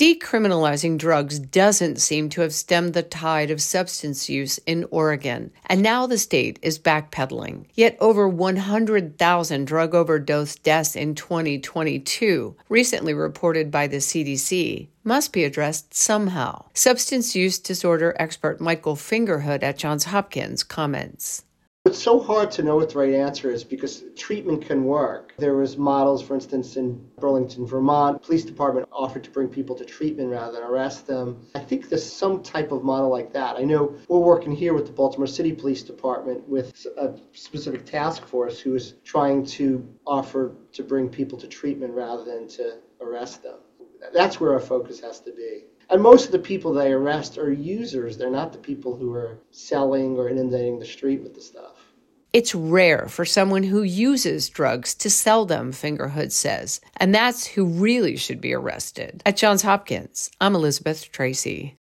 Decriminalizing drugs doesn't seem to have stemmed the tide of substance use in Oregon, and now the state is backpedaling. Yet over 100,000 drug overdose deaths in 2022, recently reported by the CDC, must be addressed somehow. Substance use disorder expert Michael Fingerhood at Johns Hopkins comments. It's so hard to know what the right answer is because treatment can work. There was models, for instance, in Burlington, Vermont, police department offered to bring people to treatment rather than arrest them. I think there's some type of model like that. I know we're working here with the Baltimore City Police Department with a specific task force who is trying to offer to bring people to treatment rather than to arrest them. That's where our focus has to be. And most of the people they arrest are users. They're not the people who are selling or inundating the street with the stuff. It's rare for someone who uses drugs to sell them, Fingerhood says, and that's who really should be arrested. At Johns Hopkins, I'm Elizabeth Tracey.